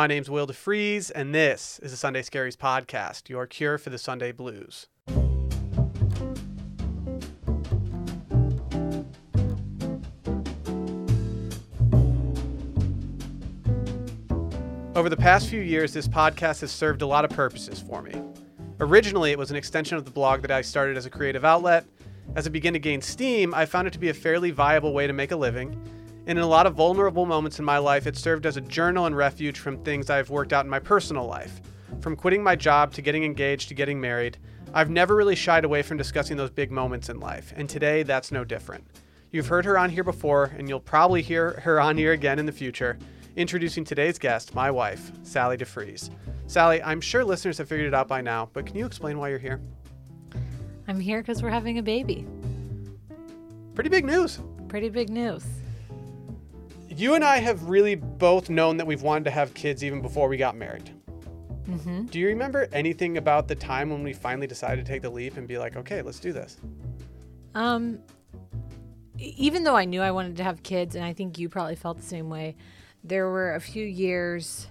My name's Will DeFries, and this is the Sunday Scaries podcast, your cure for the Sunday blues. Over the past few years, this podcast has served a lot of purposes for me. Originally, it was an extension of the blog that I started as a creative outlet. As it began to gain steam, I found it to be a fairly viable way to make a living. And in a lot of vulnerable moments in my life, it served as a journal and refuge from things I've worked out in my personal life. From quitting my job to getting engaged to getting married, I've never really shied away from discussing those big moments in life, and today that's no different. You've heard her on here before, and you'll probably hear her on here again in the future. Introducing today's guest, my wife, Sally DeFries. Sally, I'm sure listeners have figured it out by now, but can you explain why you're here? I'm here because we're having a baby. Pretty big news. Pretty big news. You and I have really both known that we've wanted to have kids even before we got married. Mm-hmm. Do you remember anything about the time when we finally decided to take the leap and be like, okay, let's do this? Um, even though I knew I wanted to have kids, and I think you probably felt the same way, there were a few years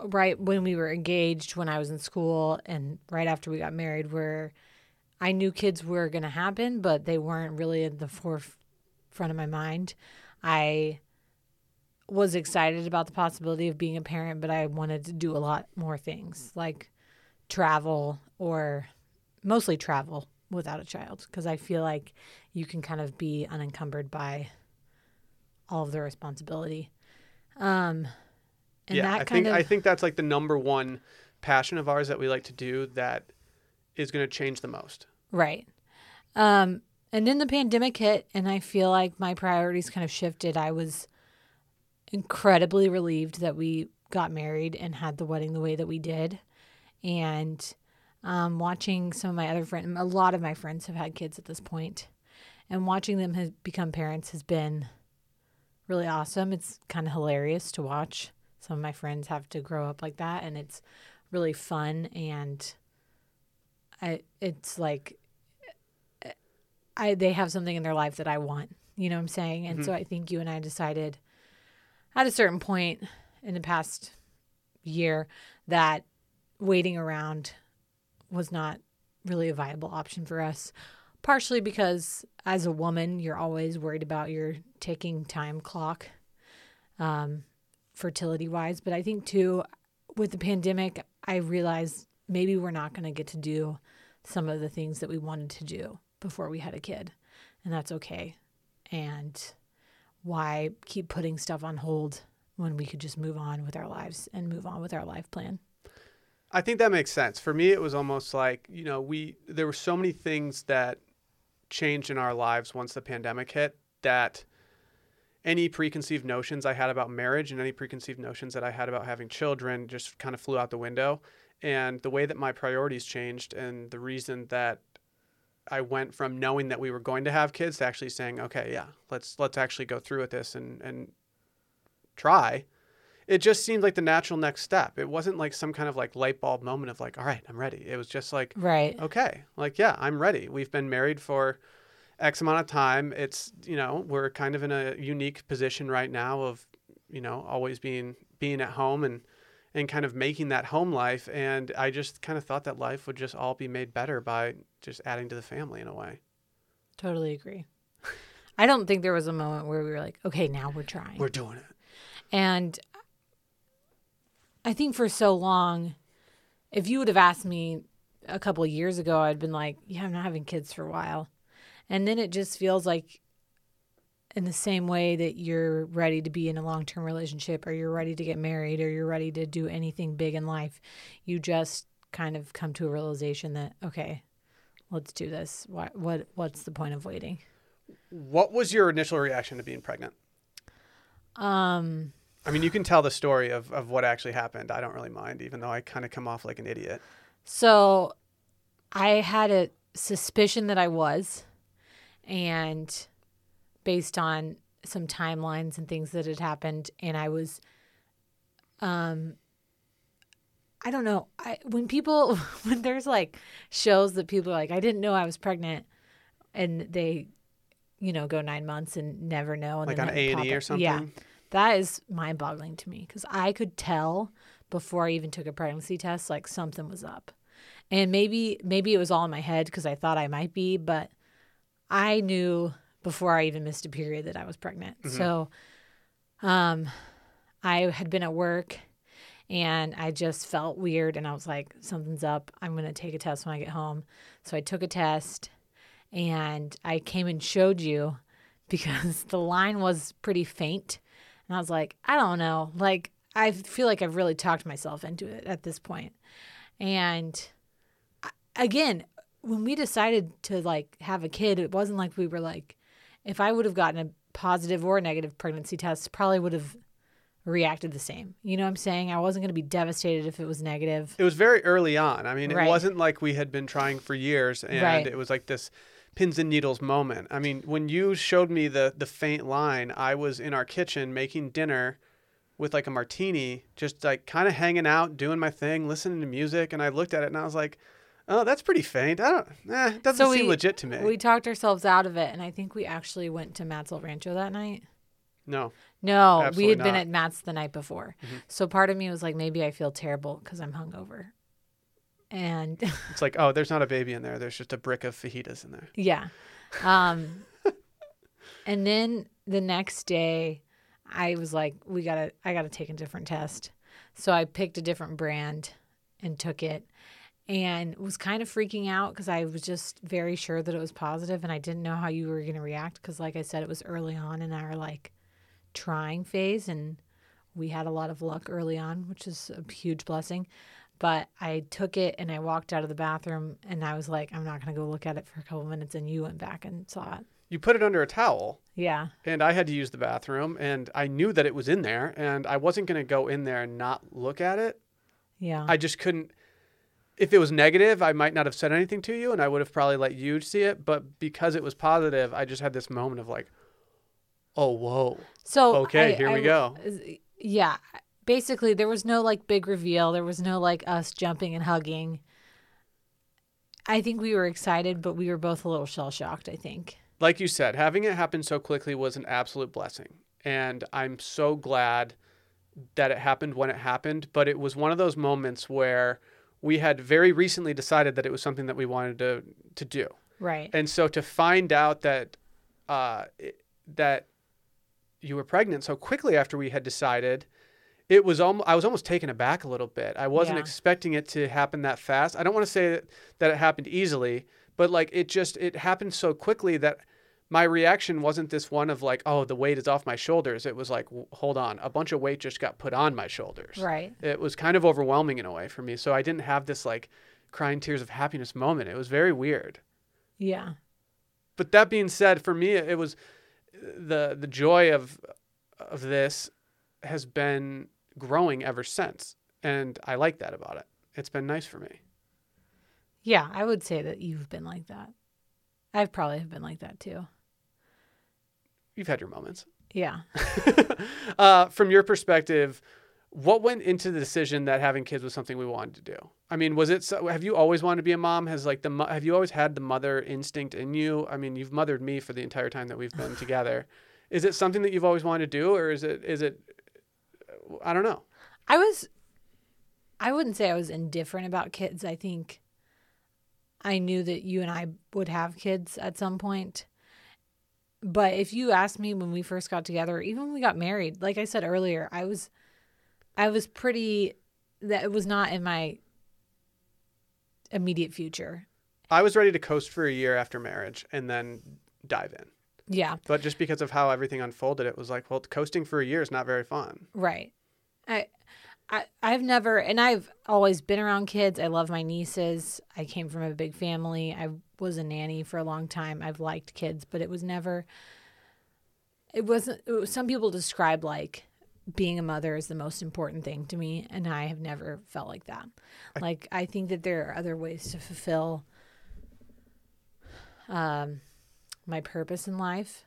right when we were engaged, when I was in school, and right after we got married, where I knew kids were going to happen, but they weren't really in the forefront of my mind. I was excited about the possibility of being a parent, but I wanted to do a lot more things like travel or mostly travel without a child because I feel like you can kind of be unencumbered by all of the responsibility. Um, and yeah, that I kind think of I think that's like the number one passion of ours that we like to do that is going to change the most. Right. Um, and then the pandemic hit, and I feel like my priorities kind of shifted. I was incredibly relieved that we got married and had the wedding the way that we did. And um, watching some of my other friends, a lot of my friends have had kids at this point, and watching them have become parents has been really awesome. It's kind of hilarious to watch. Some of my friends have to grow up like that, and it's really fun. And I, it's like I they have something in their life that I want. You know what I'm saying? And so I think you and I decided at a certain point in the past year that waiting around was not really a viable option for us. Partially because as a woman, you're always worried about your ticking time clock, um, fertility wise. But I think too, with the pandemic, I realized maybe we're not going to get to do some of the things that we wanted to do before we had a kid. And that's okay. And why keep putting stuff on hold when we could just move on with our lives and move on with our life plan? I think that makes sense. For me, it was almost like, you know, we, there were so many things that changed in our lives once the pandemic hit that any preconceived notions I had about marriage and any preconceived notions that I had about having children just kind of flew out the window. And the way that my priorities changed and the reason that I went from knowing that we were going to have kids to actually saying, okay, yeah, let's let's actually go through with this and and try. It just seemed like the natural next step. It wasn't like some kind of like light bulb moment of like, all right, I'm ready. It was just like, Right. okay, like yeah, I'm ready. We've been married for X amount of time. It's you know we're kind of in a unique position right now of you know always being being at home and and kind of making that home life. And I just kind of thought that life would just all be made better by just adding to the family in a way. Totally agree. I don't think there was a moment where we were like, okay, now we're trying. We're doing it. And I think for so long, if you would have asked me a couple of years ago, I'd been like, yeah, I'm not having kids for a while. And then it just feels like, in the same way that you're ready to be in a long term relationship, or you're ready to get married, or you're ready to do anything big in life, you just kind of come to a realization that, okay, let's do this. What, what What's the point of waiting? What was your initial reaction to being pregnant? Um, I mean, you can tell the story of, of what actually happened. I don't really mind, even though I kind of come off like an idiot. So I had a suspicion that I was, and based on some timelines and things that had happened, and I was, um, I don't know. I when people when there's like shows that people are like, I didn't know I was pregnant, and they, you know, go nine months and never know, and Like on A and E or something. Yeah, That is mind boggling to me because I could tell before I even took a pregnancy test, like something was up. And maybe, maybe it was all in my head because I thought I might be, but I knew before I even missed a period that I was pregnant. So, um, I had been at work and I just felt weird and I was like, something's up. I'm going to take a test when I get home. So I took a test and I came and showed you because the line was pretty faint. And I was like, I don't know. Like, I feel like I've really talked myself into it at this point. And again, when we decided to like have a kid, it wasn't like we were like, if I would have gotten a positive or negative pregnancy test, probably would have reacted the same. You know what I'm saying? I wasn't going to be devastated if it was negative. It was very early on. I mean, it Right. wasn't like we had been trying for years and Right. it was like this pins and needles moment. I mean, when you showed me the the faint line, I was in our kitchen making dinner with like a martini, just like kind of hanging out, doing my thing, listening to music, and I looked at it and I was like, "Oh, that's pretty faint. I don't. Eh, it doesn't So seem we- legit to me." We talked ourselves out of it, and I think we actually went to Matt's El Rancho that night. No. No, we had been not. Mm-hmm. at Matt's the night before. So part of me was like, maybe I feel terrible because I'm hungover. And It's like, "Oh, there's not a baby in there. There's just a brick of fajitas in there." yeah. Um, and then the next day, I was like, we gotta, I gotta take a different test. So I picked a different brand and took it and was kind of freaking out because I was just very sure that it was positive and I didn't know how you were going to react because, like I said, it was early on in our like trying phase and we had a lot of luck early on, which is a huge blessing. But I took it and I walked out of the bathroom and I was like, I'm not going to go look at it for a couple minutes. And you went back and saw it. You put it under a towel. Yeah. and I had to use the bathroom and I knew that it was in there and I wasn't going to go in there and not look at it. Yeah. I just couldn't if it was negative, I might not have said anything to you and I would have probably let you see it, but because it was positive, I just had this moment of like oh whoa. So Okay, I- here we go. Yeah, basically there was no like big reveal. There was no like us jumping and hugging. I think we were excited, but we were both a little shell shocked. I think. Like you said, having it happen so quickly was an absolute blessing. And I'm so glad that it happened when it happened, but it was one of those moments where we had very recently decided that it was something that we wanted to to do. Right. And so to find out that uh, that you were pregnant so quickly after we had decided, it was almost I was almost taken aback a little bit. I wasn't Yeah. expecting it to happen that fast. I don't want to say that, that it happened easily, but like it just it happened so quickly that my reaction wasn't this one of like, oh, the weight is off my shoulders. It was like, hold on, a bunch of weight just got put on my shoulders. Right. It was kind of overwhelming in a way for me. So I didn't have this like crying tears of happiness moment. It was very weird Yeah. but that being said, for me, it was the the joy of of this has been growing ever since, and I like that about it. It's been nice for me. Yeah. I would say that you've been like that. I've probably have been like that too. You've had your moments. Yeah. uh, from your perspective, what went into the decision that having kids was something we wanted to do? I mean, was it? So, have you always wanted to be a mom? Has like the have you always had the mother instinct in you? I mean, you've mothered me for the entire time that we've been together. Is it something that you've always wanted to do, or is it? Is it? I don't know. I was I wouldn't say I was indifferent about kids. I think I knew that you and I would have kids at some point. But if you asked me when we first got together, even when we got married, like I said earlier, I was I was pretty that it was not in my immediate future. I was ready to coast for a year after marriage and then dive in. Yeah. But just because of how everything unfolded, it was like, well, coasting for a year is not very fun. Right. I, I I've never and I've always been around kids. I love my nieces. I came from a big family. I was a nanny for a long time. I've liked kids, but it was never it wasn't it was, some people describe like being a mother is the most important thing to me and I have never felt like that. Like I think that there are other ways to fulfill um my purpose in life.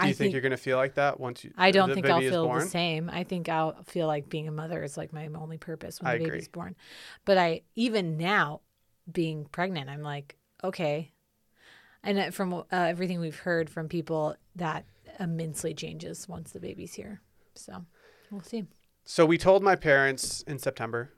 Do you think, you're going to feel like that once you? I don't think I'll feel born? the same. I think I'll feel like being a mother is like my only purpose when I the agree. baby's born. But I even now being pregnant, I'm like, okay. And from uh, everything we've heard from people, that immensely changes once the baby's here. So we'll see. So we told my parents in September.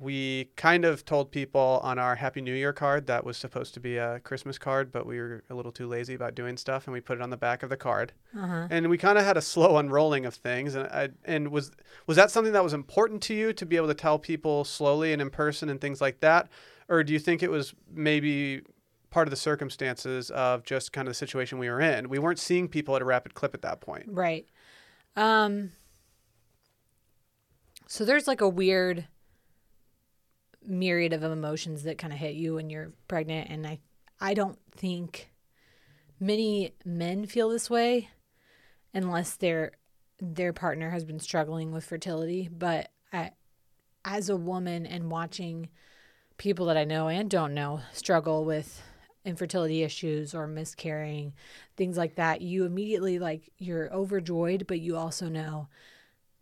We kind of told people on our Happy New Year card that was supposed to be a Christmas card, but we were a little too lazy about doing stuff, and we put it on the back of the card. Uh-huh. And we kind of had a slow unrolling of things. And I, and was was that something that was important to you to be able to tell people slowly and in person and things like that, or do you think it was maybe part of the circumstances of just kind of the situation we were in? We weren't seeing people at a rapid clip at that point. Right. Um so there's like a weird myriad of emotions that kind of hit you when you're pregnant and I I don't think many men feel this way unless their their partner has been struggling with fertility, but I, as a woman and watching people that I know and don't know struggle with infertility issues or miscarrying, things like that, you immediately like you're overjoyed, but you also know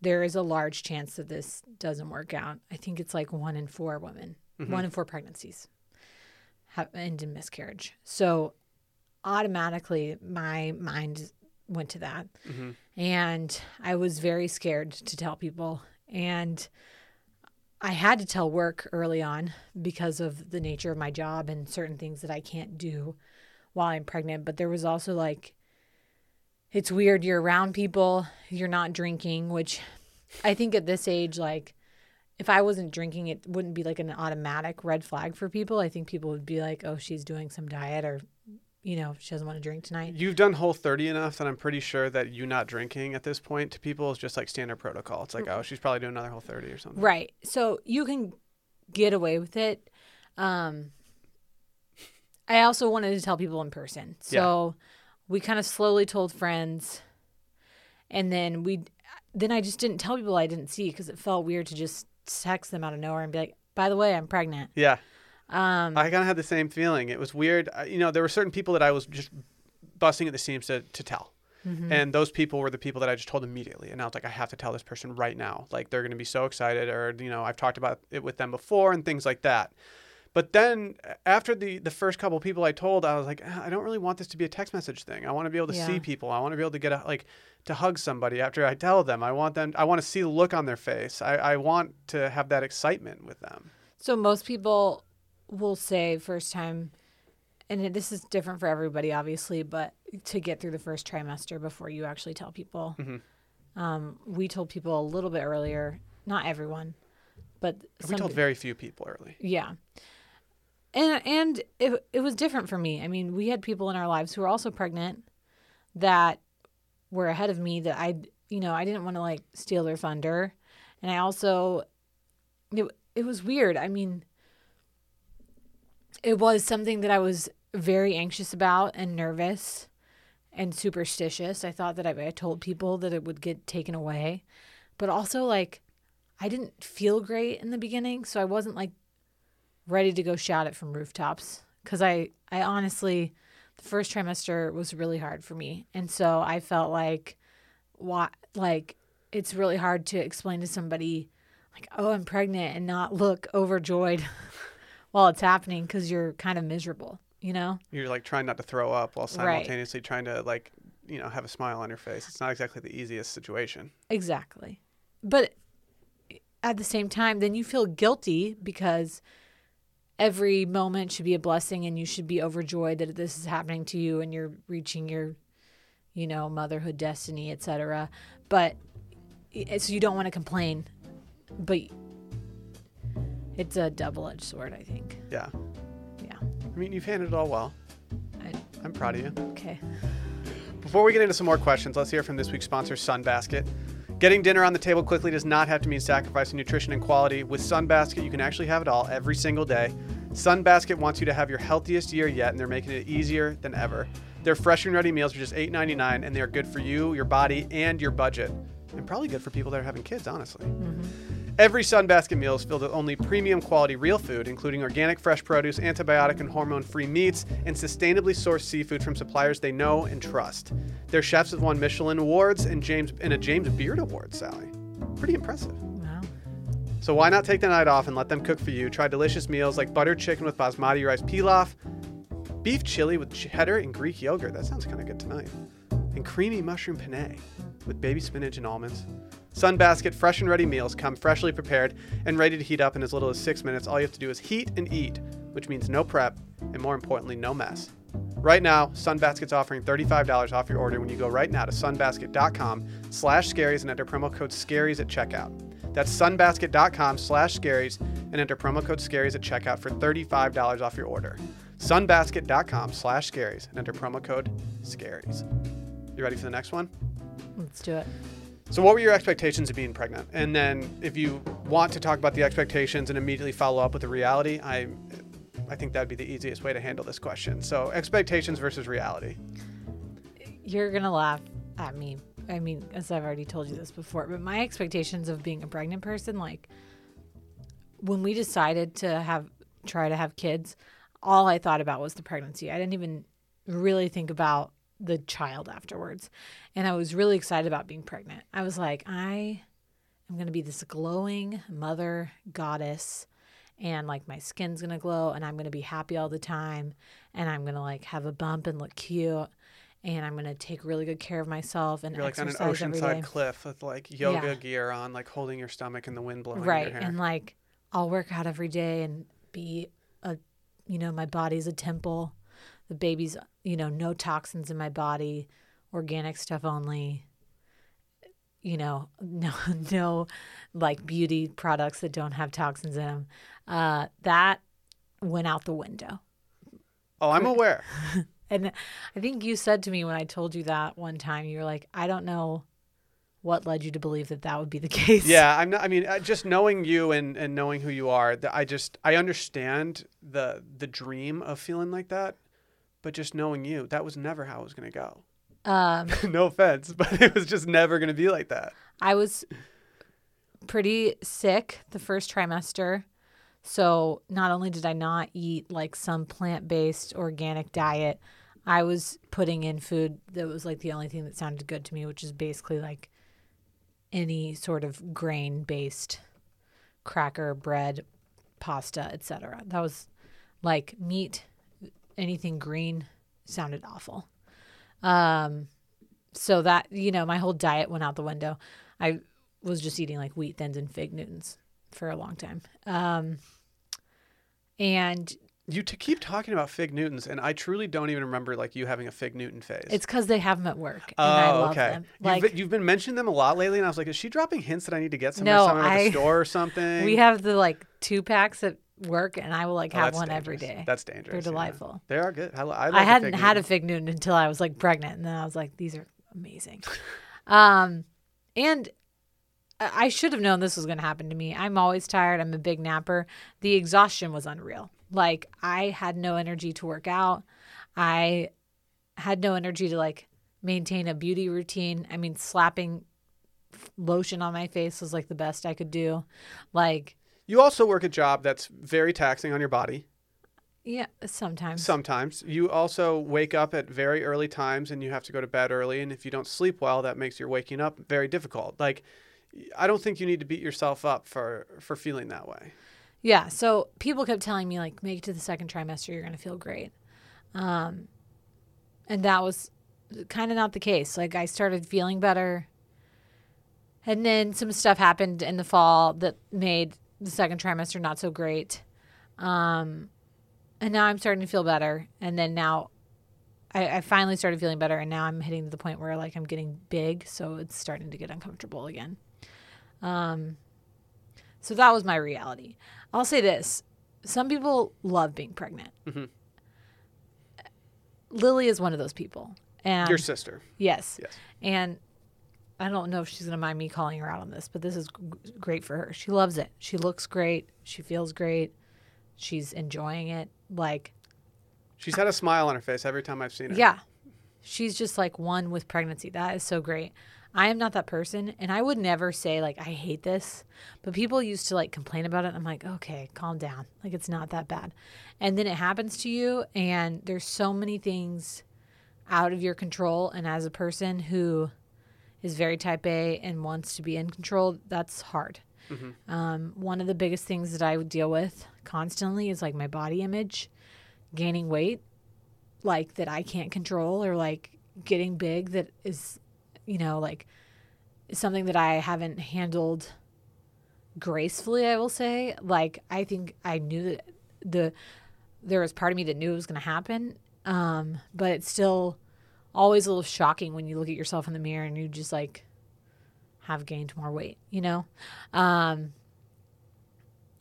there is a large chance that this doesn't work out. I think it's like one in four women, one in four pregnancies have end in miscarriage. So automatically my mind went to that. hmm And I was very scared to tell people. And I had to tell work early on because of the nature of my job and certain things that I can't do while I'm pregnant. But there was also like, it's weird. You're around people, you're not drinking, which I think at this age, like, if I wasn't drinking, it wouldn't be like an automatic red flag for people. I think people would be like, oh, she's doing some diet or, you know, she doesn't want to drink tonight. You've done Whole 30 enough that I'm pretty sure that you not drinking at this point to people is just like standard protocol. It's like, oh, she's probably doing another Whole 30 or something. Right. So you can get away with it. Um, I also wanted to tell people in person. So we kind of slowly told friends. And then we, then I just didn't tell people I didn't see because it felt weird to just text them out of nowhere and be like, by the way, I'm pregnant. Yeah. Um, I kind of had the same feeling. It was weird. I- You know, there were certain people that I was just busting at the seams to, to tell. Mm-hmm. And those people were the people that I just told immediately. And I was like, I have to tell this person right now. Like, they're going to be so excited, or, you know, I've talked about it with them before and things like that. But then after the, the first couple people I told, I was like, "Ah, I don't really want this to be a text message thing. I want to be able to Yeah. see people. I want to be able to get a, like to hug somebody after I tell them. I want them. I want to see the look on their face. I, I want to have that excitement with them. So most people will say first time, and this is different for everybody, obviously, but to get through the first trimester before you actually tell people. Mhm. Um, we told people a little bit earlier, not everyone, but We some told very few people early. yeah. And and it it was different for me. I mean, we had people in our lives who were also pregnant that were ahead of me that I, you know, I didn't want to like steal their thunder. And I also it it was weird. I mean, it was something that I was very anxious about and nervous and superstitious. I thought that I, I told people that it would get taken away, but also like I didn't feel great in the beginning, so I wasn't like ready to go shout it from rooftops because I I honestly the first trimester was really hard for me, and so I felt like what like it's really hard to explain to somebody like oh I'm pregnant and not look overjoyed while it's happening because you're kind of miserable, you know. You're like trying not to throw up while Right. simultaneously trying to like, you know, have a smile on your face. It's not exactly the easiest situation. Exactly. But at the same time, then you feel guilty because every moment should be a blessing and you should be overjoyed that this is happening to you and you're reaching your, you know, motherhood destiny, etc. But so you don't want to complain, but it's a double edged sword, I think. Yeah. Yeah. I mean, you've handled it all well. I, I'm proud of you. okay. Before we get into some more questions, let's hear from this week's sponsor, Sunbasket. Getting dinner on the table quickly does not have to mean sacrificing nutrition and quality. With Sunbasket, you can actually have it all every single day. Sunbasket wants you to have your healthiest year yet, and they're making it easier than ever. Their fresh and ready meals are just $8.99, and they are good for you, your body, and your budget. And probably good for people that are having kids, honestly. Mm-hmm. Every Sunbasket meal is filled with only premium quality real food, including organic fresh produce, antibiotic and hormone free meats, and sustainably sourced seafood from suppliers they know and trust. Their chefs have won Michelin awards and James and a James Beard Award, Sally. Pretty impressive. Wow. So why not take the night off and let them cook for you? Try delicious meals like buttered chicken with basmati rice pilaf, beef chili with cheddar and Greek yogurt. That sounds kind of good tonight. And creamy mushroom penne. with baby spinach and almonds. Sunbasket fresh and ready meals come freshly prepared and ready to heat up in as little as six minutes. All you have to do is heat and eat, which means no prep and more importantly, no mess. Right now, Sunbasket's offering $35 off your order when you go right now to sunbasket.com slash scaries and enter promo code scaries at checkout. That's sunbasket.com slash scaries and enter promo code scaries at checkout for $35 off your order. Sunbasket.com slash scaries and enter promo code scaries. You ready for the next one? Let's do it. So, what were your expectations of being pregnant? And then, if you want to talk about the expectations and immediately follow up with the reality, I, I think that'd be the easiest way to handle this question. So, expectations versus reality. You're gonna laugh at me. I mean, as I've already told you this before, but my expectations of being a pregnant person, like when we decided to have try to have kids, all I thought about was the pregnancy. I didn't even really think about the child afterwards. And I was really excited about being pregnant. I was like, I am going to be this glowing mother goddess and like my skin's going to glow and I'm going to be happy all the time and I'm going to like have a bump and look cute and I'm going to take really good care of myself and You're like on an oceanside cliff with like yoga Yeah. gear on, like holding your stomach and the wind blowing right your hair. and like i'll work out every day and be a you know my body's a temple the baby's you know no toxins in my body organic stuff only you know no no like beauty products that don't have toxins in them uh that went out the window oh, I'm aware. and i think you said to me when i told you that one time you were like i don't know what led you to believe that that would be the case Yeah, I'm not. I mean, uh, just knowing you and, and knowing who you are, that I just I understand the the dream of feeling like that, but just knowing you, that was never how it was gonna go. um no offense, but it was just never gonna be like that. I was pretty sick the first trimester. So not only did I not eat like some plant based organic diet, I was putting in food that was like the only thing that sounded good to me, which is basically like any sort of grain based cracker, bread, pasta, etc. That was like meat, anything green sounded awful. Um so that you know my whole diet went out the window i was just eating like wheat thins and fig newtons for a long time um and You to keep talking about fig Newtons, and I truly don't even remember like you having a fig Newton phase. it's because they have them at work and oh, i love okay. them You've like been- you've, been mentioning them a lot lately, and I was like, is she dropping hints that I need to get some No, at the store or something? we have the like two packs at work and i will like Oh, have one every dangerous. day That's dangerous. they're yeah. delightful They are good. I, I, like I a hadn't fig had a fig Newton until I was like pregnant, and then I was like, these are amazing. um, and I I should have known this was going to happen to me. I'm always tired. I'm a big napper. The exhaustion was unreal. Like I had no energy to work out. I had no energy to like maintain a beauty routine. I mean, slapping lotion on my face was like the best I could do. Like, You also work a job that's very taxing on your body. yeah, sometimes. Sometimes you also wake up at very early times and you have to go to bed early. And if you don't sleep well, that makes your waking up very difficult. Like, I don't think you need to beat yourself up for for feeling that way. Yeah. So people kept telling me like, make it to the second trimester, you're gonna feel great. Um, and that was kind of not the case. Like I started feeling better, and then some stuff happened in the fall that made the second trimester not so great. Um, and now I'm starting to feel better. And then now. I, I finally started feeling better, and now I'm hitting the point where like I'm getting big, so it's starting to get uncomfortable again. Um, so that was my reality. I'll say this some people love being pregnant. Mhm. Lily is one of those people. And Your sister. yes. Yes. And I don't know if she's going to mind me calling her out on this, but this is g- great for her. She loves it. She looks great. She feels great. She's enjoying it. Like, She's had a smile on her face every time I've seen her. yeah. She's just like one with pregnancy. That is so great. I am not that person, and I would never say like I hate this, but people used to like complain about it. And I'm like, okay, calm down. Like it's not that bad. And then it happens to you, and there's so many things out of your control. And as a person who is very type A and wants to be in control, that's hard. Um, one of the biggest things that I deal with constantly is like my body image, gaining weight, like that I can't control, or like getting big that is, you know, like something that I haven't handled gracefully, I will say. Like I think I knew that the there was part of me that knew it was going to happen. Um, but it's still always a little shocking when you look at yourself in the mirror and you just like have gained more weight, you know? Um,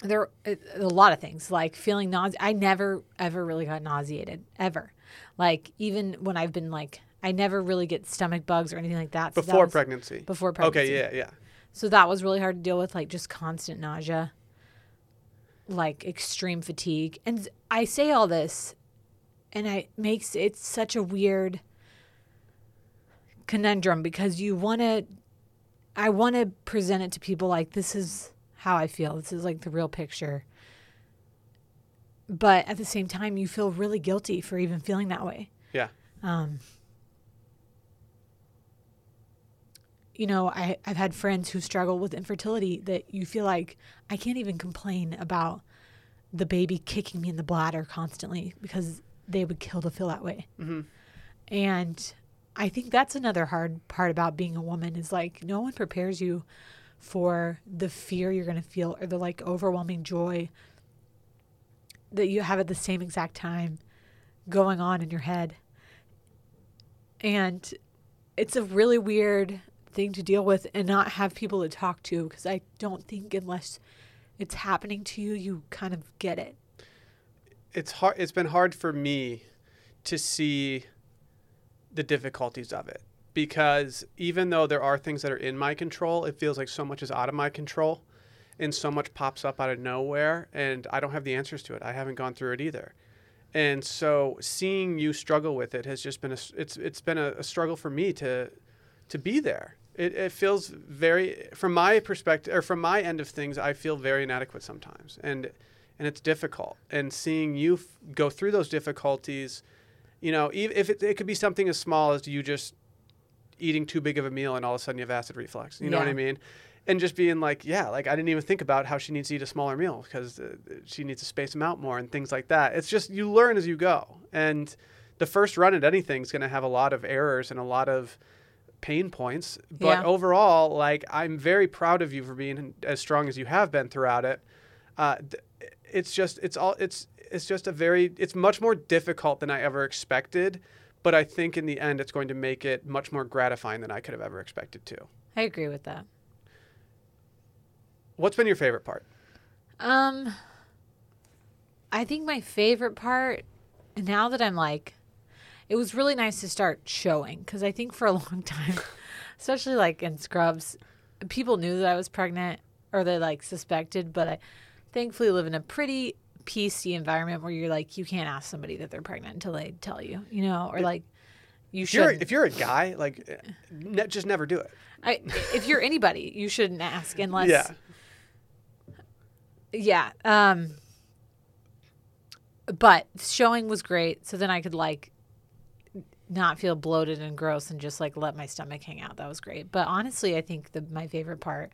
there a lot of things like feeling nauseous. I never ever really got nauseated ever. Like even when I've been like I never really get stomach bugs or anything like that. So before that was, pregnancy. Before pregnancy. Okay, yeah, yeah. So that was really hard to deal with like just constant nausea. Like extreme fatigue. And I say all this and it makes it such a weird conundrum because you want to I want to present it to people like this is how I feel. This is like the real picture. But at the same time, you feel really guilty for even feeling that way. Yeah. Um, you know, I, I've had friends who struggle with infertility that you feel like I can't even complain about the baby kicking me in the bladder constantly because they would kill to feel that way. Mm-hmm. And I think that's another hard part about being a woman is like no one prepares you for the fear you're going to feel or the like overwhelming joy that you have at the same exact time going on in your head. And it's a really weird thing to deal with and not have people to talk to because I don't think unless it's happening to you, you kind of get it. It's hard. It's been hard for me to see the difficulties of it because even though there are things that are in my control, it feels like so much is out of my control and so much pops up out of nowhere and I don't have the answers to it. I haven't gone through it either. And so seeing you struggle with it has just been a it's it's been a, a struggle for me to to be there. It, it feels very from my perspective or from my end of things I feel very inadequate sometimes and and it's difficult and seeing you f- go through those difficulties you know if it, it could be something as small as you just eating too big of a meal and all of a sudden you have acid reflux. You know what I mean? And just being like, yeah, like I didn't even think about how she needs to eat a smaller meal because uh, she needs to space them out more and things like that. It's just you learn as you go. And the first run at anything is going to have a lot of errors and a lot of pain points. But yeah. overall, like I'm very proud of you for being as strong as you have been throughout it. Uh, it's just it's all it's it's just a very it's much more difficult than I ever expected but I think in the end, it's going to make it much more gratifying than I could have ever expected to. I agree with that. What's been your favorite part? Um, I think my favorite part, now that I'm like, it was really nice to start showing because I think for a long time, especially like in Scrubs, people knew that I was pregnant or they like suspected, but I thankfully live in a pretty PC environment where you're like you can't ask somebody that they're pregnant until they tell you, you know, or like you should. If you're a guy, like ne- just never do it. I, if you're anybody, you shouldn't ask unless. Yeah. Yeah. Um. But showing was great, so then I could like not feel bloated and gross and just like let my stomach hang out. That was great. But honestly, I think the my favorite part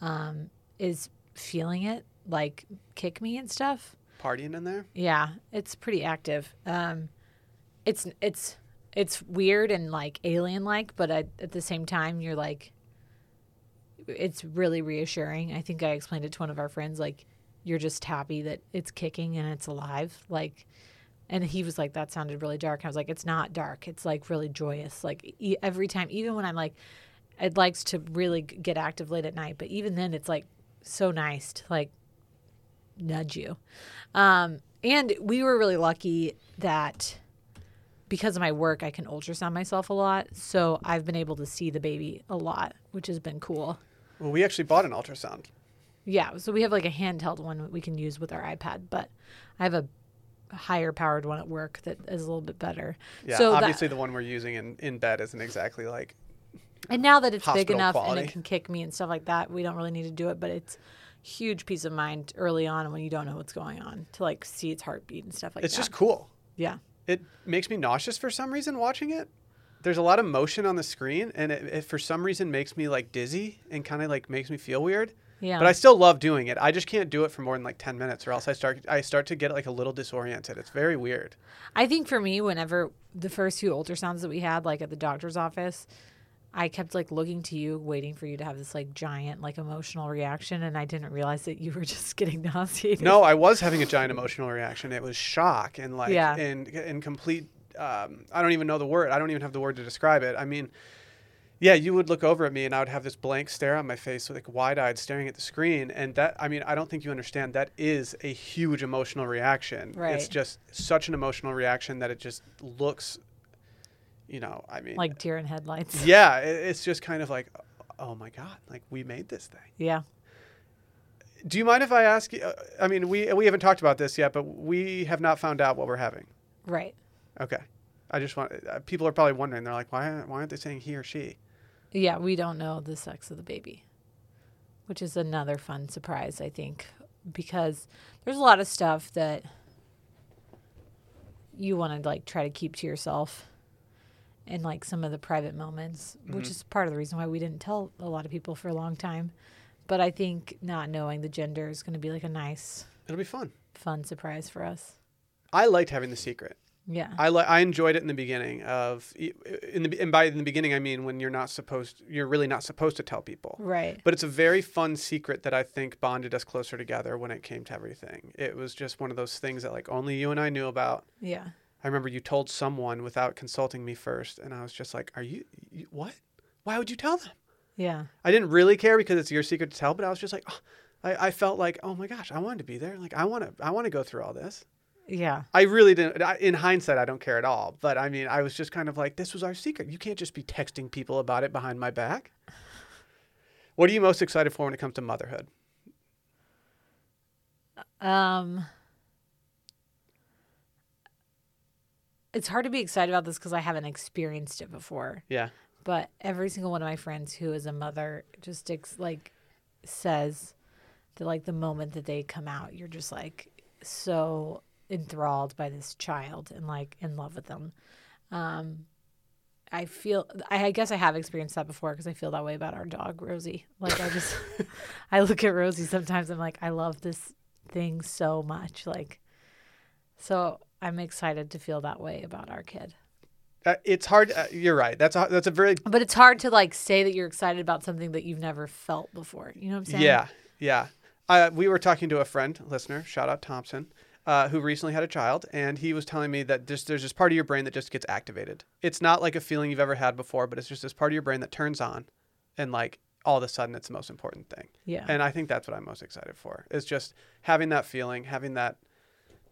um, is feeling it like kick me and stuff partying in there. Yeah, it's pretty active. Um, it's it's it's weird and like alien like, but at, at the same time, you're like, it's really reassuring. I think I explained it to one of our friends. Like, you're just happy that it's kicking and it's alive. Like, and he was like, that sounded really dark. I was like, it's not dark. It's like really joyous. Like e- every time, even when I'm like, it likes to really get active late at night, but even then, it's like so nice to like nudge you. Um, and we were really lucky that because of my work, I can ultrasound myself a lot. So I've been able to see the baby a lot, which has been cool. Well, we actually bought an ultrasound. Yeah. So we have like a handheld one that we can use with our iPad, but I have a higher powered one at work that is a little bit better. Yeah. So obviously, that, the one we're using in, in bed isn't exactly like. And now that it's big enough quality. and it can kick me and stuff like that, we don't really need to do it, but it's huge peace of mind early on when you don't know what's going on to like see its heartbeat and stuff like it's that. It's just cool. Yeah. It makes me nauseous for some reason watching it. There's a lot of motion on the screen, and it, it for some reason makes me like dizzy and kind of like makes me feel weird. Yeah. But I still love doing it. I just can't do it for more than like 10 minutes or else I start I start to get like a little disoriented. It's very weird. I think for me whenever the first few ultrasounds that we had like at the doctor's office, I kept like looking to you, waiting for you to have this like giant like emotional reaction, and I didn't realize that you were just getting nauseated. No, I was having a giant emotional reaction. It was shock and like Yeah. and and complete. Um, I don't even know the word. I don't even have the word to describe it. I mean, yeah, you would look over at me and I would have this blank stare on my face, like wide-eyed, staring at the screen. And that, I mean, I don't think you understand. That is a huge emotional reaction. It's just such an emotional reaction that it just looks, you know, I mean, like deer in headlights. yeah, it's just kind of like, oh my god, like we made this thing. Yeah. Do you mind if I ask you? uh, I mean, we we haven't talked about this yet, but we have not found out what we're having. Right. Okay. I just want uh, people are probably wondering. They're like, why why aren't they saying he or she? Yeah, we don't know the sex of the baby, which is another fun surprise, I think, because there's a lot of stuff that you want to like try to keep to yourself in like some of the private moments, which Mhm. is part of the reason why we didn't tell a lot of people for a long time. But I think not knowing the gender is going to be like a nice, It'll be fun. fun surprise for us. I liked having the secret. Yeah. I li- I enjoyed it in the beginning of in the and by in the beginning I mean when you're not supposed you're really not supposed to tell people. right. But it's a very fun secret that I think bonded us closer together when it came to everything. It was just one of those things that like only you and I knew about. Yeah. I remember you told someone without consulting me first, and I was just like, "Are you, you what? Why would you tell them?" Yeah. I didn't really care because it's your secret to tell, but I was just like, oh, I, I felt like, oh my gosh, I wanted to be there. Like I want to, I want to go through all this. Yeah. I really didn't. I, in hindsight, I don't care at all. But I mean, I was just kind of like, this was our secret. You can't just be texting people about it behind my back. What are you most excited for when it comes to motherhood? Um, it's hard to be excited about this because I haven't experienced it before. Yeah, But every single one of my friends who is a mother just ex- like says that like the moment that they come out, you're just like so enthralled by this child and like in love with them. Um, I feel I, I guess I have experienced that before because I feel that way about our dog Rosie. Like I just I look at Rosie sometimes I'm like I love this thing so much like so I'm excited to feel that way about our kid. uh, it's hard. Uh, you're right. That's a that's a very But it's hard to like say that you're excited about something that you've never felt before. You know what I'm saying? yeah yeah. Uh, we were talking to a friend, listener, shout out Thompson, uh, who recently had a child, and he was telling me that just there's this part of your brain that just gets activated. It's not like a feeling you've ever had before, but it's just this part of your brain that turns on, and like all of a sudden, it's the most important thing. Yeah. And I think that's what I'm most excited for. Is just having that feeling, having that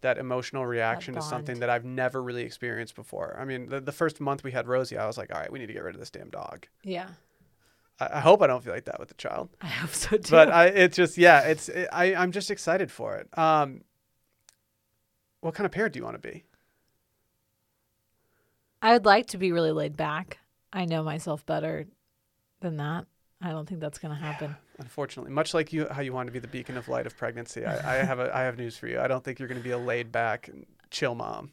that emotional reaction to something that I've never really experienced before. I mean, the, the first month we had Rosie, I was like, all right, we need to get rid of this damn dog. yeah. I, I hope I don't feel like that with the child, I hope so too. but I, it's just yeah, it's it, I I'm just excited for it. Um, what kind of parent do you want to be? I would like to be really laid back. I know myself better than that. I don't think that's going to happen. Unfortunately, much like you, how you want to be the beacon of light of pregnancy, I, I have a I have news for you. I don't think you're going to be a laid back, chill mom.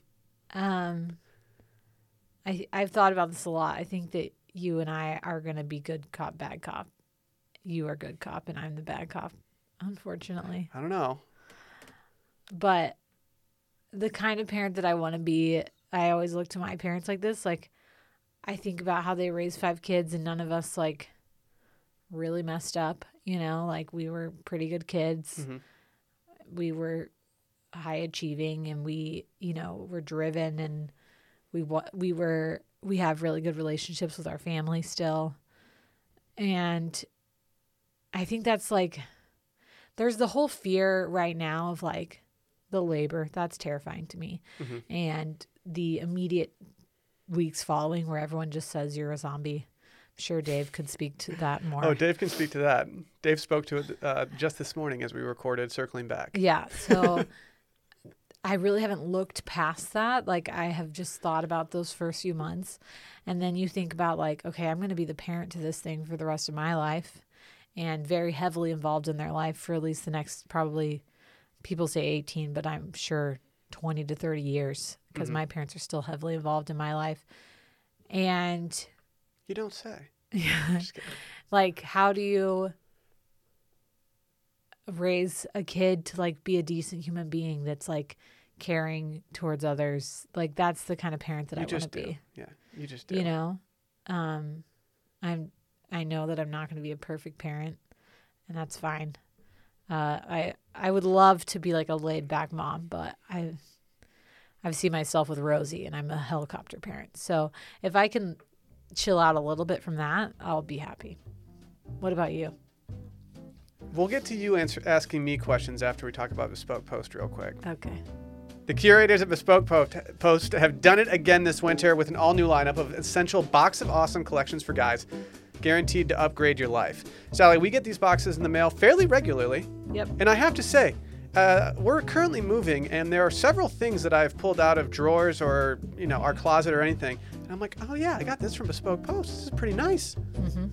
Um, I I've thought about this a lot. I think that you and I are going to be good cop, bad cop. You are good cop, and I'm the bad cop. Unfortunately, I don't know. but the kind of parent that I want to be, I always look to my parents like this. Like, I think about how they raised five kids, and none of us like really messed up. You know, like we were pretty good kids. Mhm. We were high achieving, and we, you know, were driven, and we we were we have really good relationships with our family still, and I think that's like there's the whole fear right now of like the labor that's terrifying to me Mhm. and the immediate weeks following where everyone just says you're a zombie sure dave could speak to that more Oh, Dave can speak to that. Dave spoke to it uh, just this morning as we recorded Circling Back. yeah so i really haven't looked past that like i have just thought about those first few months and then you think about like okay i'm going to be the parent to this thing for the rest of my life and very heavily involved in their life for at least the next probably people say 18 but i'm sure 20 to 30 years because Mhm. my parents are still heavily involved in my life and You don't say. yeah like how do you raise a kid to like be a decent human being that's like caring towards others like that's the kind of parent that you i want to be Yeah, you just do. you know um I'm I know that I'm not going to be a perfect parent, and that's fine. Uh, I I would love to be like a laid back mom, but I I've seen myself with Rosie, and I'm a helicopter parent. So if I can chill out a little bit from that, I'll be happy. What about you? We'll get to you answer, asking me questions after we talk about Bespoke Post real quick. Okay. The curators at Bespoke Post have done it again this winter with an all new lineup of essential box of awesome collections for guys, guaranteed to upgrade your life. Sally, we get these boxes in the mail fairly regularly. Yep. And I have to say, uh, we're currently moving, and there are several things that I've pulled out of drawers or you know our closet or anything, and I'm like, oh yeah, I got this from Bespoke Post. This is pretty nice. Mm-hmm.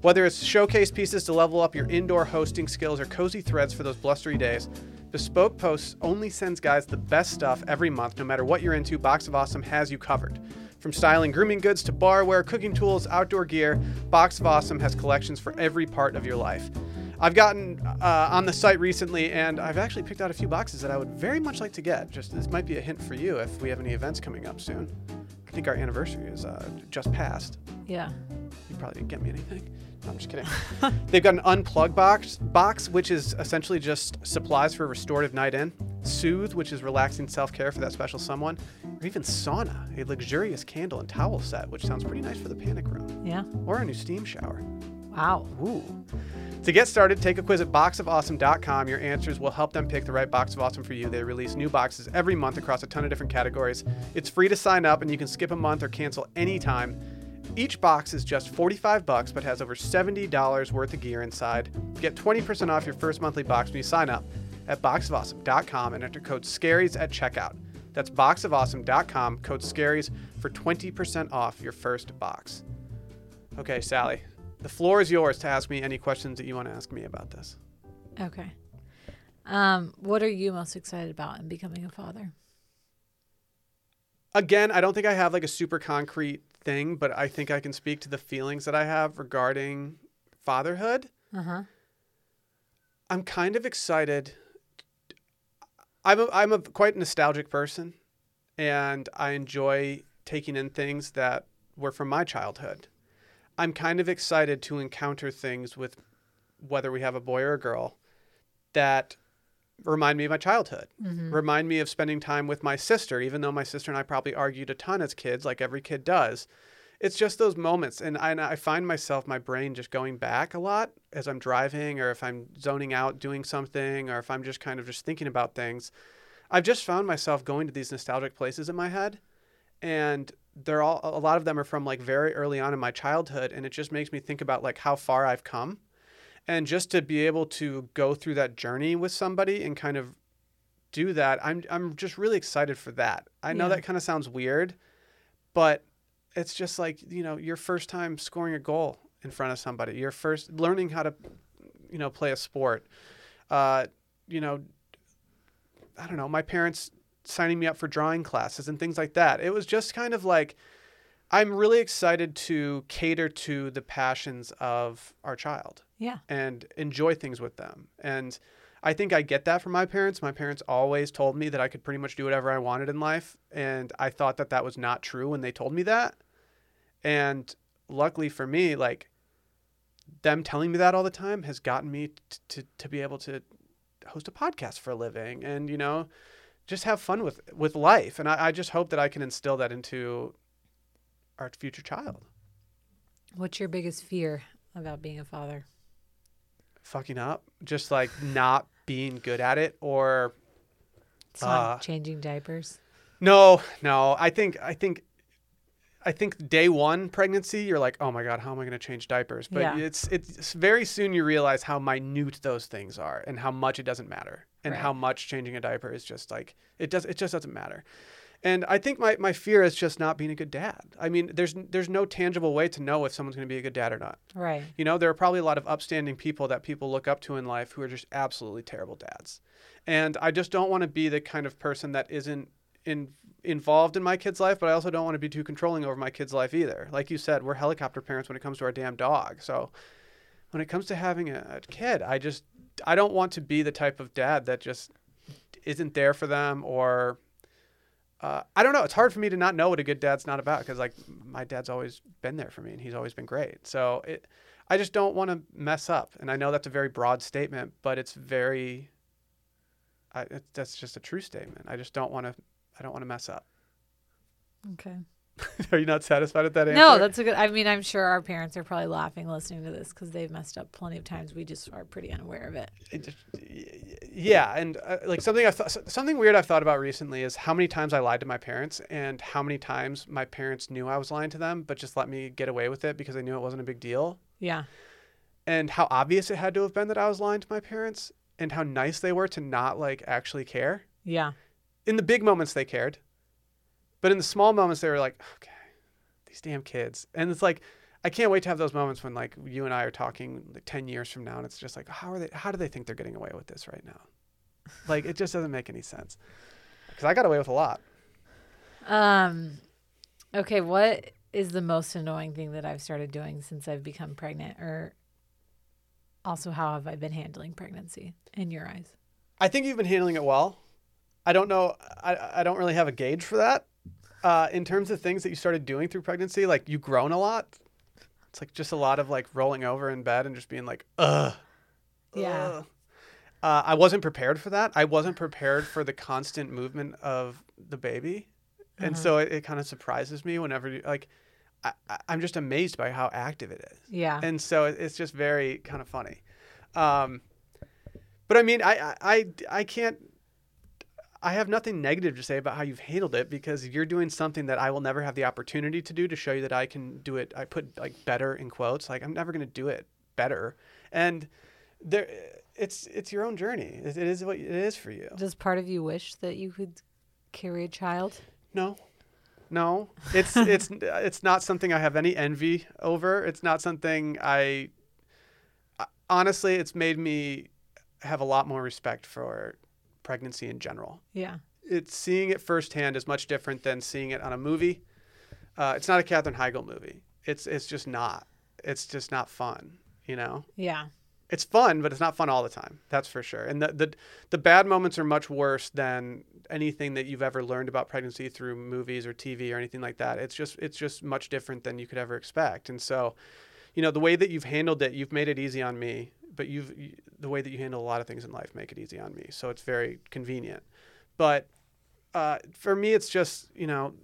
Whether it's showcase pieces to level up your indoor hosting skills or cozy threads for those blustery days, Bespoke Posts only sends guys the best stuff every month, no matter what you're into. Box of Awesome has you covered. From styling grooming goods to barware, cooking tools, outdoor gear, Box of Awesome has collections for every part of your life. I've gotten uh, on the site recently, and I've actually picked out a few boxes that I would very much like to get. Just this might be a hint for you if we have any events coming up soon. I think our anniversary is uh, just passed. Yeah. You probably didn't get me anything. No, I'm just kidding. They've got an unplug box, box, which is essentially just supplies for a restorative night in. Soothe, which is relaxing self care for that special someone. Or even sauna, a luxurious candle and towel set, which sounds pretty nice for the panic room. Yeah. Or a new steam shower. Wow. Ooh. To get started, take a quiz at boxofawesome.com. Your answers will help them pick the right box of awesome for you. They release new boxes every month across a ton of different categories. It's free to sign up and you can skip a month or cancel anytime. Each box is just 45 bucks but has over $70 worth of gear inside. Get 20% off your first monthly box when you sign up at boxofawesome.com and enter code SCARIES at checkout. That's boxofawesome.com, code SCARIES for 20% off your first box. Okay, Sally, the floor is yours to ask me any questions that you want to ask me about this. Okay. Um, what are you most excited about in becoming a father? Again, I don't think I have like a super concrete thing, but I think I can speak to the feelings that I have regarding fatherhood. Uh huh. I'm kind of excited. I'm a, I'm a quite nostalgic person, and I enjoy taking in things that were from my childhood. I'm kind of excited to encounter things with whether we have a boy or a girl that remind me of my childhood. Mm-hmm. Remind me of spending time with my sister, even though my sister and I probably argued a ton as kids, like every kid does. It's just those moments. And I, and I find myself, my brain just going back a lot as I'm driving or if I'm zoning out doing something or if I'm just kind of just thinking about things. I've just found myself going to these nostalgic places in my head. And they're all, a lot of them are from like very early on in my childhood. And it just makes me think about like how far I've come and just to be able to go through that journey with somebody and kind of do that i'm i'm just really excited for that i know Yeah. that kind of sounds weird but it's just like you know your first time scoring a goal in front of somebody your first learning how to you know play a sport uh you know i don't know my parents signing me up for drawing classes and things like that it was just kind of like i'm really excited to cater to the passions of our child Yeah. and enjoy things with them. And I think I get that from my parents. My parents always told me that I could pretty much do whatever I wanted in life. And I thought that that was not true when they told me that. And luckily for me, like them telling me that all the time has gotten me t- to, to be able to host a podcast for a living and, you know, just have fun with, with life. And I, I just hope that I can instill that into our future child. What's your biggest fear about being a father? Fucking up, just like not being good at it or It's Uh, changing diapers. No, no. I think I think I think day one pregnancy, you're like, oh my god, how am I going to change diapers? But Yeah. it's it's very soon you realize how minute those things are and how much it doesn't matter and Right. how much changing a diaper is just like it does. It just doesn't matter. And I think my, my fear is just not being a good dad. I mean, there's there's no tangible way to know if someone's going to be a good dad or not. Right. You know, there are probably a lot of upstanding people that people look up to in life who are just absolutely terrible dads. And I just don't want to be the kind of person that isn't in, involved in my kid's life, but I also don't want to be too controlling over my kid's life either. Like you said, we're helicopter parents when it comes to our damn dog. So when it comes to having a, a kid, I just I don't want to be the type of dad that just isn't there for them or uh, I don't know. It's hard for me to not know what a good dad's not about because like my dad's always been there for me and he's always been great. So it, I just don't want to mess up. And I know that's a very broad statement, but it's very. I, it, that's just a true statement. I just don't want to. I don't want to mess up. Okay. Are you not satisfied with that answer? No, that's a good. I mean, I'm sure our parents are probably laughing listening to this because they've messed up plenty of times. We just are pretty unaware of it. It just, yeah, and uh, like something I thought, something weird I've thought about recently is how many times I lied to my parents, and how many times my parents knew I was lying to them, but just let me get away with it because they knew it wasn't a big deal, Yeah. and how obvious it had to have been that I was lying to my parents, and how nice they were to not like actually care. Yeah. In the big moments, they cared, but in the small moments, they were like, okay, these damn kids, and it's like. I can't wait to have those moments when like you and I are talking like 10 years from now and it's just like how are they how do they think they're getting away with this right now? Like it just doesn't make any sense. Cuz I got away with a lot. Um. Okay. What is the most annoying thing that I've started doing since I've become pregnant, or also how have I been handling pregnancy in your eyes? I think you've been handling it well. I don't know I I don't really have a gauge for that. Uh, in terms of things that you started doing through pregnancy, like you've grown a lot. It's like just a lot of like rolling over in bed and just being like, ugh. Yeah. ugh." Uh, I wasn't prepared for that. I wasn't prepared for the constant movement of the baby. And Uh-huh. so it, it kind of surprises me whenever you like, I, I- I'm just amazed by how active it is. Yeah. And so it- it's just very kind of funny. Um, but I mean, I, I, I, I can't, I have nothing negative to say about how you've handled it because you're doing something that I will never have the opportunity to do to show you that I can do it. I put like better in quotes, like I'm never going to do it better. And there, it's, it's your own journey. It, it is what it is for you. Does part of you wish that you could carry a child? No. No. It's it's it's not something I have any envy over. It's not something I I- honestly it's made me have a lot more respect for pregnancy in general. Yeah. It's seeing it firsthand is much different than seeing it on a movie. Uh, it's not a Katherine Heigl movie. It's it's just not. It's just not fun, you know? Yeah. it's fun, but it's not fun all the time. That's for sure. And the, the the bad moments are much worse than anything that you've ever learned about pregnancy through movies or TV or anything like that. It's just it's just much different than you could ever expect. And so, you know, the way that you've handled it, you've made it easy on me. But you've you, the way that you handle a lot of things in life make it easy on me. So it's very convenient. But uh, for me, it's just you know,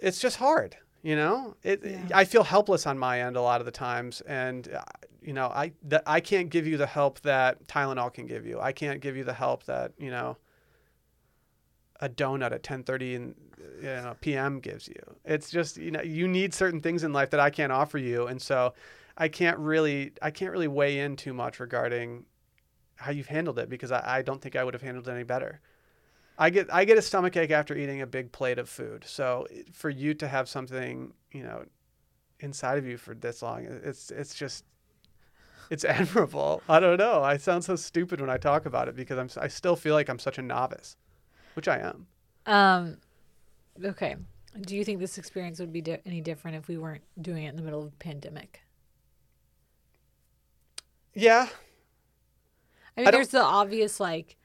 it's just hard. You know, it. Yeah. I feel helpless on my end a lot of the times, and uh, you know, I that I can't give you the help that Tylenol can give you. I can't give you the help that you know a donut at 10:30 in you know, p.m. gives you. It's just you know you need certain things in life that I can't offer you, and so I can't really I can't really weigh in too much regarding how you've handled it because I, I don't think I would have handled it any better. I get I get a stomach ache after eating a big plate of food. So for you to have something you know inside of you for this long, it's it's just it's admirable. I don't know. I sound so stupid when I talk about it because I'm I still feel like I'm such a novice, which I am. Um, okay. Do you think this experience would be di- any different if we weren't doing it in the middle of a pandemic? Yeah, I mean, don't- there's the obvious, like,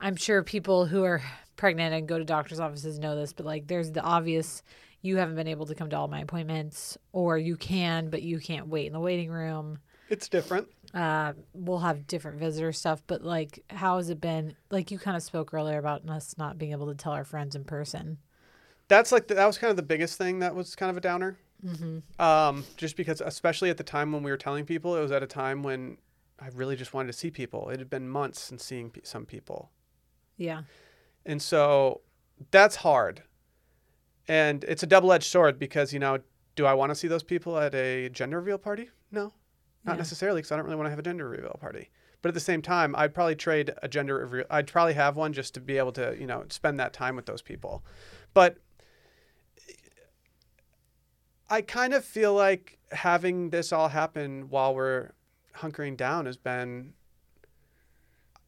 I'm sure people who are pregnant and go to doctor's offices know this, but like, there's the obvious, you haven't been able to come to all my appointments, or you can, but you can't wait in the waiting room. it's different. Uh, we'll have different visitor stuff, but like, how has it been? Like, you kind of spoke earlier about us not being able to tell our friends in person. That's like the, that was kind of the biggest thing that was kind of a downer. Mm-hmm. Um, just because, especially at the time when we were telling people, it was at a time when I really just wanted to see people. It had been months since seeing pe- some people, Yeah. and so that's hard. And it's a double-edged sword because you know, do I want to see those people at a gender reveal party? No, not Yeah. necessarily, because I don't really want to have a gender reveal party. But at the same time, I'd probably trade a gender reveal. I'd probably have one just to be able to, you know, spend that time with those people. But I kind of feel like having this all happen while we're hunkering down has been.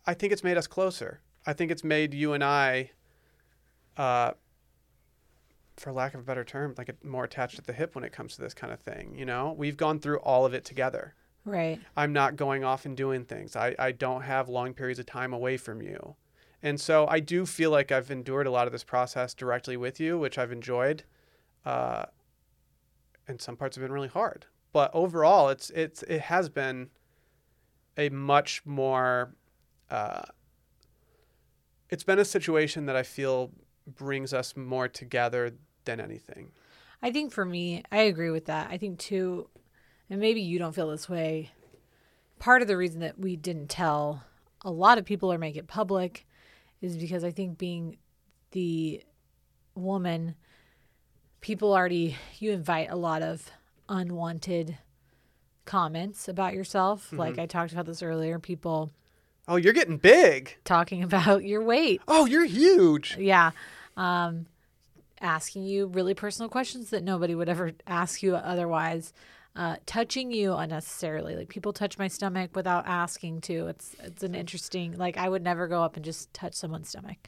I think it's made us closer. I think it's made you and I, uh, for lack of a better term, like more attached at the hip when it comes to this kind of thing. You know, we've gone through all of it together. Right. I'm not going off and doing things. I, I don't have long periods of time away from you. And so I do feel like I've endured a lot of this process directly with you, which I've enjoyed. Uh, and some parts have been really hard. But overall, it's it's it has been a much more uh, it's been a situation that I feel brings us more together than anything. I think for me, I agree with that. I think too, and maybe you don't feel this way. Part of the reason that we didn't tell a lot of people or make it public is because I think being the woman, people already, you invite a lot of unwanted comments about yourself. Mm-hmm. Like I talked about this earlier, people Oh, you're getting big. talking about your weight. Oh, you're huge. Yeah. Um, asking you really personal questions that nobody would ever ask you otherwise. Uh, touching you unnecessarily. Like people touch my stomach without asking to. It's it's an interesting. Like I would never go up and just touch someone's stomach.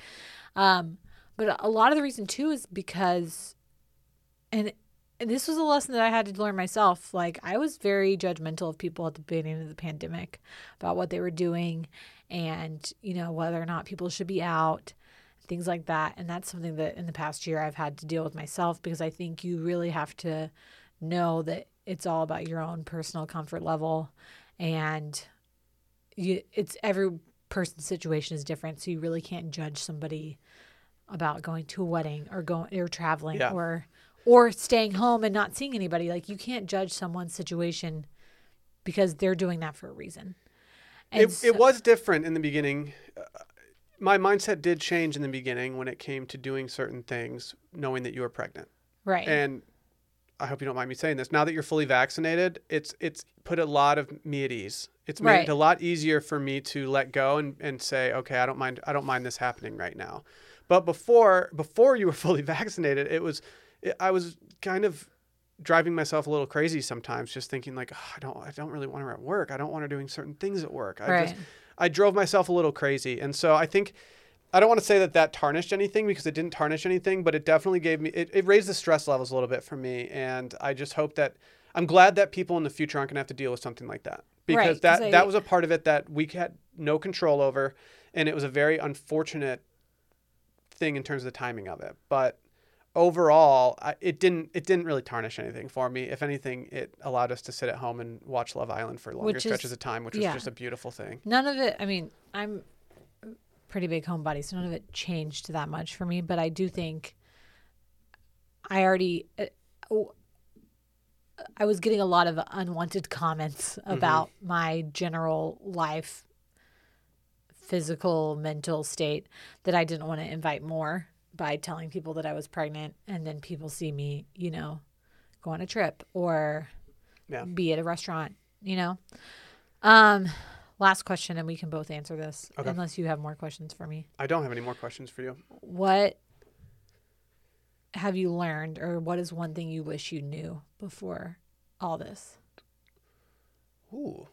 Um, but a lot of the reason too is because, and and this was a lesson that I had to learn myself. Like I was very judgmental of people at the beginning of the pandemic about what they were doing, and you know whether or not people should be out things like that. And that's something that in the past year I've had to deal with myself because I think you really have to know that it's all about your own personal comfort level and you it's every person's situation is different so you really can't judge somebody about going to a wedding or going or traveling Yeah. or or staying home and not seeing anybody like you can't judge someone's situation because they're doing that for a reason It, so- it was different in the beginning. Uh, my mindset did change in the beginning when it came to doing certain things, knowing that you were pregnant. right And I hope you don't mind me saying this. Now that you're fully vaccinated, it's it's put a lot of me at ease. It's made Right. it a lot easier for me to let go and, and say, okay, I don't mind I don't mind this happening right now. But before before you were fully vaccinated, it was it, I was kind of driving myself a little crazy sometimes, just thinking like, "Oh, I don't I don't really want to at work. I don't want to doing certain things at work. I right just I drove myself a little crazy. And so I think I don't want to say that that tarnished anything because it didn't tarnish anything, but it definitely gave me it, it raised the stress levels a little bit for me and I just hope that I'm glad that people in the future aren't going to have to deal with something like that. Because Right, that I- that was a part of it that we had no control over and it was a very unfortunate thing in terms of the timing of it. But overall, I, it didn't it didn't really tarnish anything for me. If anything, it allowed us to sit at home and watch Love Island for longer Which stretches is- of time, which was just a beautiful thing. none of it i mean i'm pretty big homebody so none of it changed that much for me but i do think i already uh, oh, i was getting a lot of unwanted comments about my general life physical mental state that i didn't want to invite more by telling people that i was pregnant and then people see me you know go on a trip or Yeah. be at a restaurant you know um last question and we can both answer this Okay. unless you have more questions for me I don't have any more questions for you. what have you learned or what is one thing you wish you knew before all this Ooh.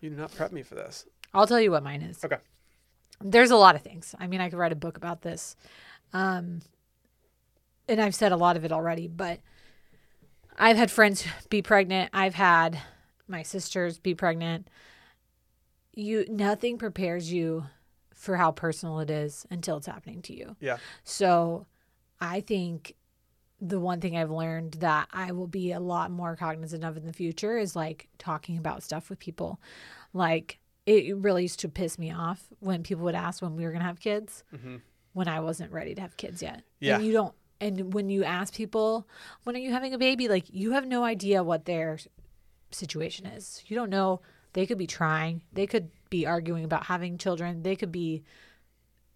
You did not prep me for this. i'll tell you what mine is Okay. there's a lot of things i mean i could write a book about this um and i've said a lot of it already but i've had friends be pregnant i've had my sisters be pregnant you nothing prepares you for how personal it is until it's happening to you Yeah. So I think the one thing I've learned that I will be a lot more cognizant of in the future is like talking about stuff with people. Like it really used to piss me off when people would ask when we were going to have kids hmm when I wasn't ready to have kids yet. Yeah. And you don't and when you ask people, when are you having a baby? Like you have no idea what their situation is. You don't know they could be trying. They could be arguing about having children. They could be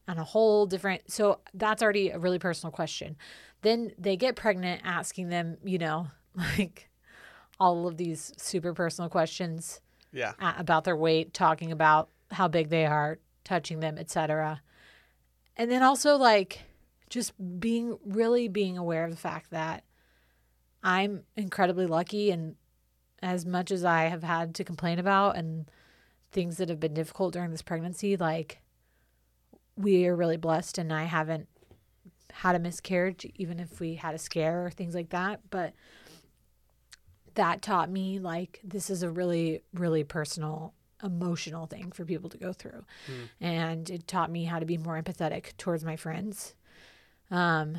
on a whole different so that's already a really personal question. Then they get pregnant asking them, you know, like all of these super personal questions Yeah. a- about their weight, talking about how big they are, touching them, etc. And then also like just being really being aware of the fact that I'm incredibly lucky and as much as I have had to complain about and things that have been difficult during this pregnancy, like we are really blessed and I haven't had a miscarriage, even if we had a scare or things like that. But that taught me like this is a really, really personal emotional thing for people to go through. Hmm. And it taught me how to be more empathetic towards my friends. Um,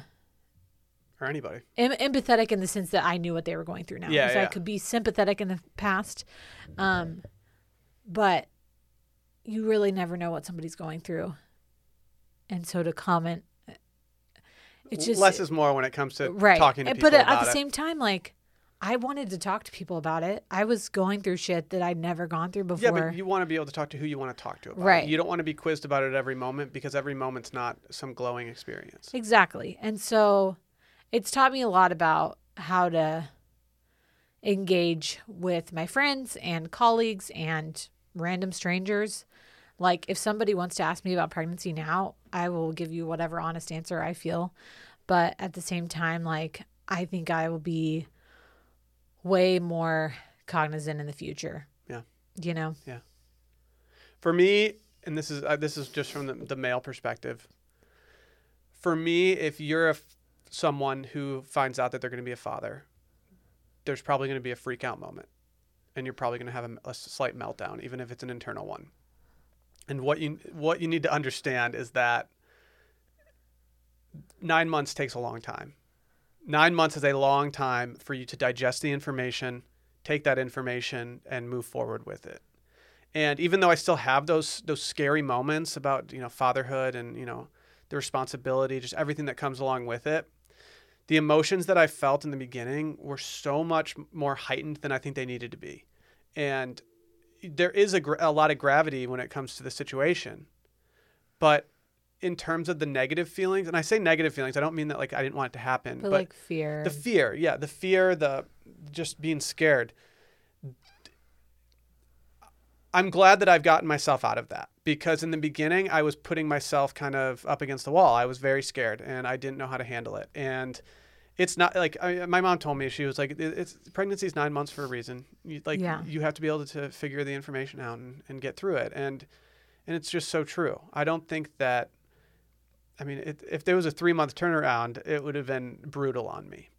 or anybody. em- empathetic in the sense that I knew what they were going through now. Yeah, so I could be sympathetic in the past. Um, but you really never know what somebody's going through. And so to comment, it's just less is more when it comes to right. talking to And- people but at the it. same time, like I wanted to talk to people about it. I was going through shit that I'd never gone through before. Yeah, but you want to be able to talk to who you want to talk to about it. Right. You don't want to be quizzed about it every moment because every moment's not some glowing experience. Exactly. And so it's taught me a lot about how to engage with my friends and colleagues and random strangers. Like, if somebody wants to ask me about pregnancy now, I will give you whatever honest answer I feel. But at the same time, like, I think I will be way more cognizant in the future. Yeah. You know? Yeah. For me, and this is uh, this is just from the, the male perspective. For me, if you're a f- someone who finds out that they're going to be a father, there's probably going to be a freak out moment, and you're probably going to have a, a slight meltdown, even if it's an internal one. And what you what you need to understand is that nine months takes a long time. Nine months is a long time for you to digest the information, take that information, and move forward with it. And even though I still have those those scary moments about you know fatherhood and you know the responsibility, just everything that comes along with it, the emotions that I felt in the beginning were so much more heightened than I think they needed to be. And there is a, a lot of gravity when it comes to the situation, but in terms of the negative feelings, and I say negative feelings, I don't mean that like I didn't want it to happen, But, but like fear. the fear, yeah, the fear, the just being scared. I'm glad that I've gotten myself out of that because in the beginning I was putting myself kind of up against the wall. I was very scared and I didn't know how to handle it. And it's not like I, my mom told me she was like, "It's pregnancy is nine months for a reason. You, like Yeah. you have to be able to figure the information out and, and get through it." And and it's just so true. I don't think that. I mean, it, if there was a three month turnaround, it would have been brutal on me,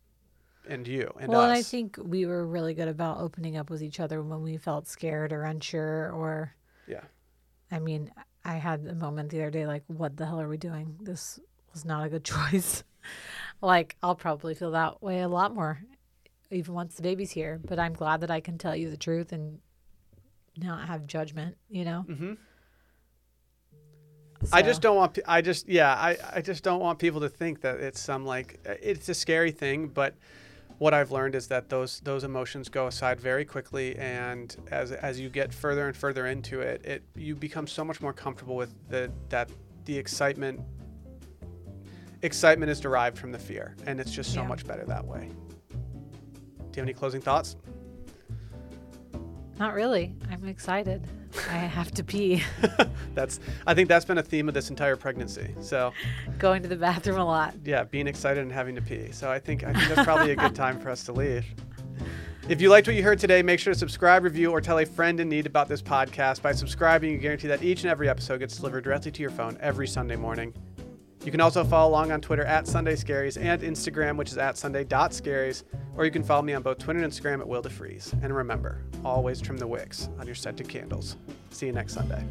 and you and well, us. and I think we were really good about opening up with each other when we felt scared or unsure or yeah, I mean, I had a moment the other day like, what the hell are we doing? This was not a good choice. like, I'll probably feel that way a lot more even once the baby's here, but I'm glad that I can tell you the truth and not have judgment, you know? hmm I just don't want. I just yeah. I I just don't want people to think that it's some like it's a scary thing. But what I've learned is that those those emotions go aside very quickly, and as as you get further and further into it, it you become so much more comfortable with the that the excitement. Excitement is derived from the fear, and it's just so Yeah. much better that way. Do you have any closing thoughts? Not really. I'm excited. I have to pee. That's I think that's been a theme of this entire pregnancy. So Going to the bathroom a lot. yeah, being excited and having to pee. So I think I think that's probably a good time for us to leave. If you liked what you heard today, make sure to subscribe, review, or tell a friend in need about this podcast. By subscribing, you guarantee that each and every episode gets delivered directly to your phone every Sunday morning. You can also follow along on Twitter at Sunday Scaries and Instagram, which is at Sunday.scaries, or you can follow me on both Twitter and Instagram at Will deFries. And remember, always trim the wicks on your scented candles. See you next Sunday.